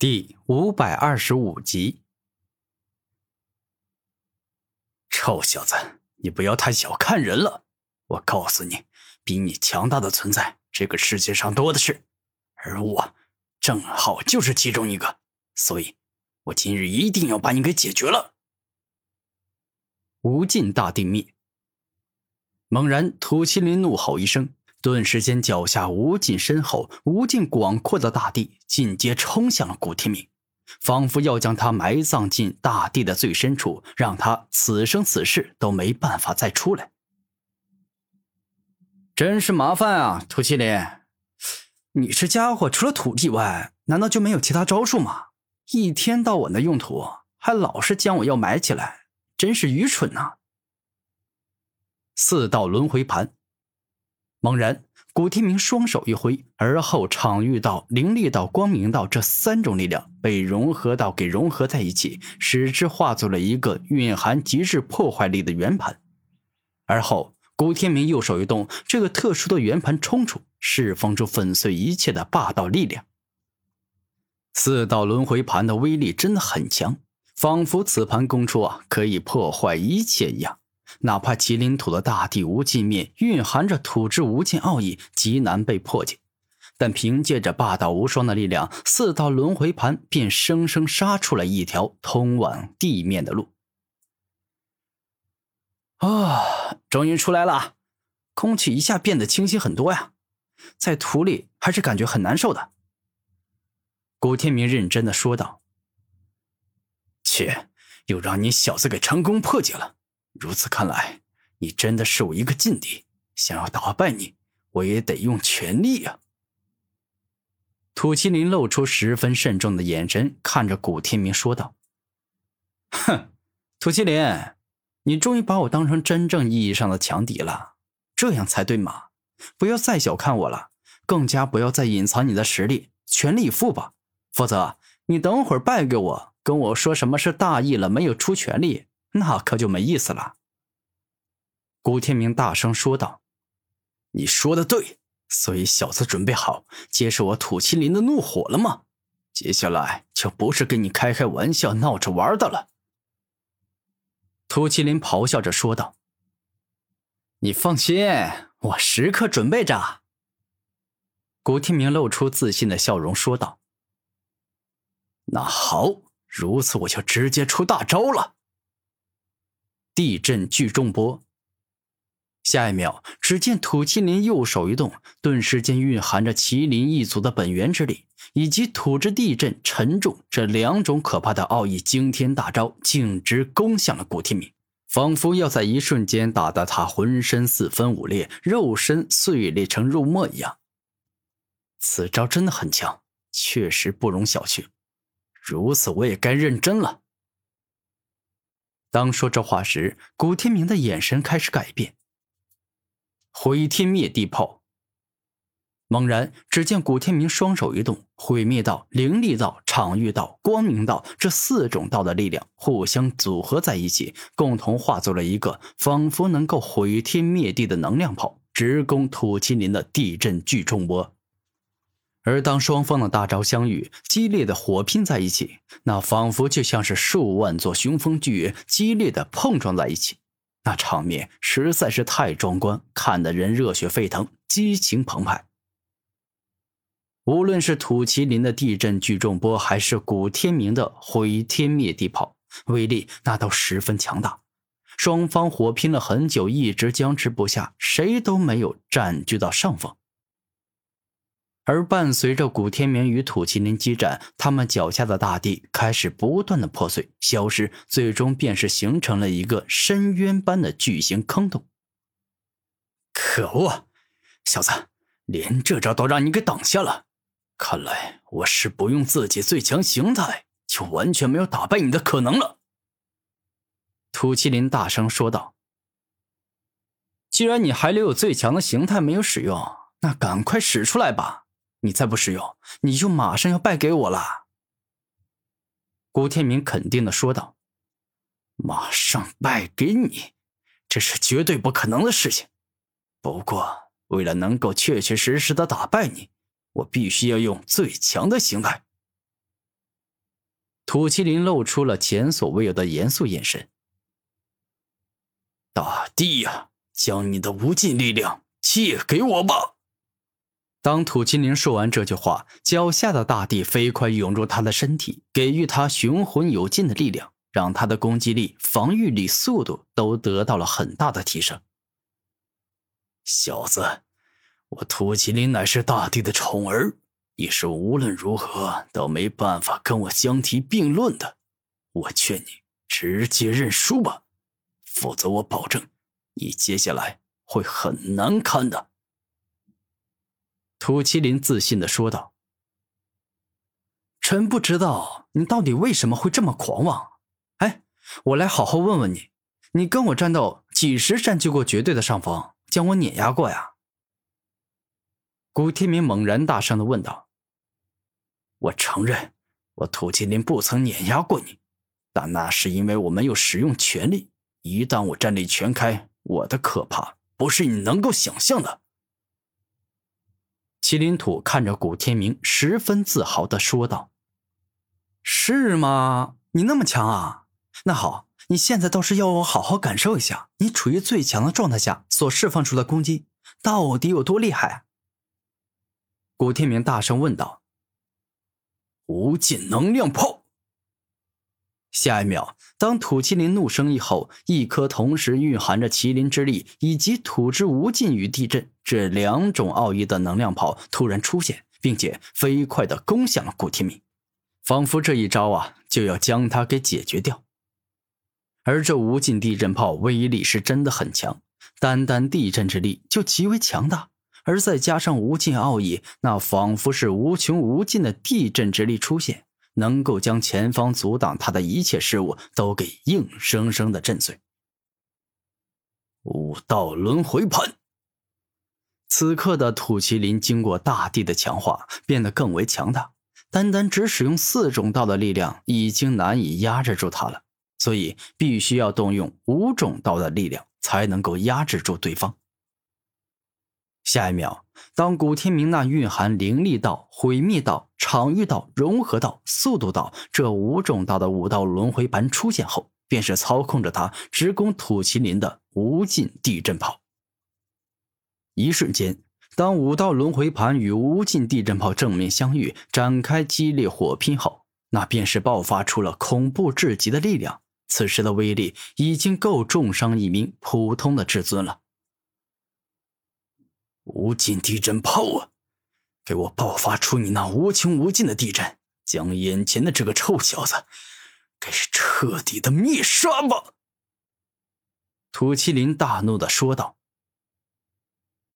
第五百二十五集。臭小子，你不要太小看人了！我告诉你，比你强大的存在，这个世界上多的是，而我正好就是其中一个，所以，我今日一定要把你给解决了。无尽大地灭。猛然，土麒麟怒吼一声。顿时间，脚下无尽深厚、无尽广阔的大地尽皆冲向了古天明，仿佛要将他埋葬进大地的最深处，让他此生此世都没办法再出来。真是麻烦啊，土麒麟！你这家伙除了土地外，难道就没有其他招数吗？一天到晚的用土，还老是将我要埋起来，真是愚蠢呐！四道轮回盘。猛然，古天明双手一挥，而后场域道、灵力道、光明道这三种力量被融合道给融合在一起，使之化作了一个蕴含极致破坏力的圆盘。而后，古天明右手一动，这个特殊的圆盘冲出，释放出粉碎一切的霸道力量。四道轮回盘的威力真的很强，仿佛此盘攻出啊，可以破坏一切一样。哪怕麒麟土的大地无尽面蕴含着土之无尽奥义，极难被破解，但凭借着霸道无双的力量，四道轮回盘便生生杀出了一条通往地面的路。啊，终于出来了！空气一下变得清晰很多呀，在土里还是感觉很难受的。古天明认真的说道：“切，又让你小子给成功破解了。”如此看来，你真的是我一个劲敌。想要打败你，我也得用全力呀。土麒麟露出十分慎重的眼神，看着古天明说道：“哼，土麒麟，你终于把我当成真正意义上的强敌了，这样才对嘛！不要再小看我了，更加不要再隐藏你的实力，全力以赴吧。否则，你等会儿败给我，跟我说什么是大意了，没有出全力。”那可就没意思了。”古天明大声说道，“你说的对，所以小子准备好接受我土麒麟的怒火了吗？接下来就不是跟你开开玩笑、闹着玩的了。”土麒麟咆哮着说道，“你放心，我时刻准备着。”古天明露出自信的笑容说道，“那好，如此我就直接出大招了。”地震巨重波。下一秒，只见土麒麟右手一动，顿时间蕴含着麒麟一族的本源之力，以及土之地震沉重这两种可怕的奥义惊天大招，径直攻向了古天明，仿佛要在一瞬间打得他浑身四分五裂，肉身碎裂成肉末一样。此招真的很强，确实不容小觑。如此，我也该认真了。当说这话时，古天明的眼神开始改变。毁天灭地炮。猛然，只见古天明双手一动，毁灭道、灵力道、场域道、光明道这四种道的力量互相组合在一起，共同化作了一个仿佛能够毁天灭地的能量炮，直攻土麒麟的地震巨重波。而当双方的大招相遇，激烈的火拼在一起，那仿佛就像是数万座雄风巨激烈的碰撞在一起，那场面实在是太壮观，看得人热血沸腾，激情澎湃。无论是土麒麟的地震巨重波，还是古天明的毁天灭地炮，威力那都十分强大。双方火拼了很久，一直僵持不下，谁都没有占据到上风。而伴随着古天明与土麒麟激战，他们脚下的大地开始不断的破碎、消失，最终便是形成了一个深渊般的巨型坑洞。可恶，小子，连这招都让你给挡下了！看来我是不用自己最强形态，就完全没有打败你的可能了。土麒麟大声说道：“既然你还留有最强的形态没有使用，那赶快使出来吧！”你再不使用，你就马上要败给我了。”古天明肯定的说道。“马上败给你，这是绝对不可能的事情。不过，为了能够确确实实的打败你，我必须要用最强的形态。”土麒麟露出了前所未有的严肃眼神。大帝呀，将你的无尽力量借给我吧！当土麒麟说完这句话，脚下的大地飞快涌入他的身体，给予他雄浑有劲的力量，让他的攻击力、防御力、速度都得到了很大的提升。小子，我土麒麟乃是大地的宠儿，你是无论如何都没办法跟我相提并论的。我劝你直接认输吧，否则我保证你接下来会很难堪的。土麒麟自信的说道：“臣不知道你到底为什么会这么狂妄。哎，我来好好问问你，你跟我战斗几时占据过绝对的上风，将我碾压过呀？”古天明猛然大声的问道：“我承认，我土麒麟不曾碾压过你，但那是因为我没有使用全力。一旦我战力全开，我的可怕不是你能够想象的。”麒麟土看着古天明，十分自豪的说道：“是吗？你那么强啊？那好，你现在倒是要我好好感受一下，你处于最强的状态下所释放出的攻击到底有多厉害？”啊古天明大声问道：“无尽能量炮！”下一秒，当土麒麟怒声一吼，一颗同时蕴含着麒麟之力以及土之无尽与地震这两种奥义的能量炮突然出现，并且飞快的攻向了古天明，仿佛这一招啊就要将他给解决掉。而这无尽地震炮威力是真的很强，单单地震之力就极为强大，而再加上无尽奥义，那仿佛是无穷无尽的地震之力出现。能够将前方阻挡他的一切事物都给硬生生的震碎。五道轮回盘。此刻的土麒麟经过大地的强化，变得更为强大。单单只使用四种道的力量，已经难以压制住他了，所以必须要动用五种道的力量，才能够压制住对方。下一秒，当古天明那蕴含灵力道、毁灭道、场域道、融合道、速度道这五种道的五道轮回盘出现后，便是操控着他直攻土麒麟的无尽地震炮。一瞬间，当五道轮回盘与无尽地震炮正面相遇，展开激烈火拼后，那便是爆发出了恐怖至极的力量。此时的威力已经够重伤一名普通的至尊了。无尽地震炮啊！给我爆发出你那无穷无尽的地震，将眼前的这个臭小子给是彻底的灭杀吧！土麒麟大怒的说道。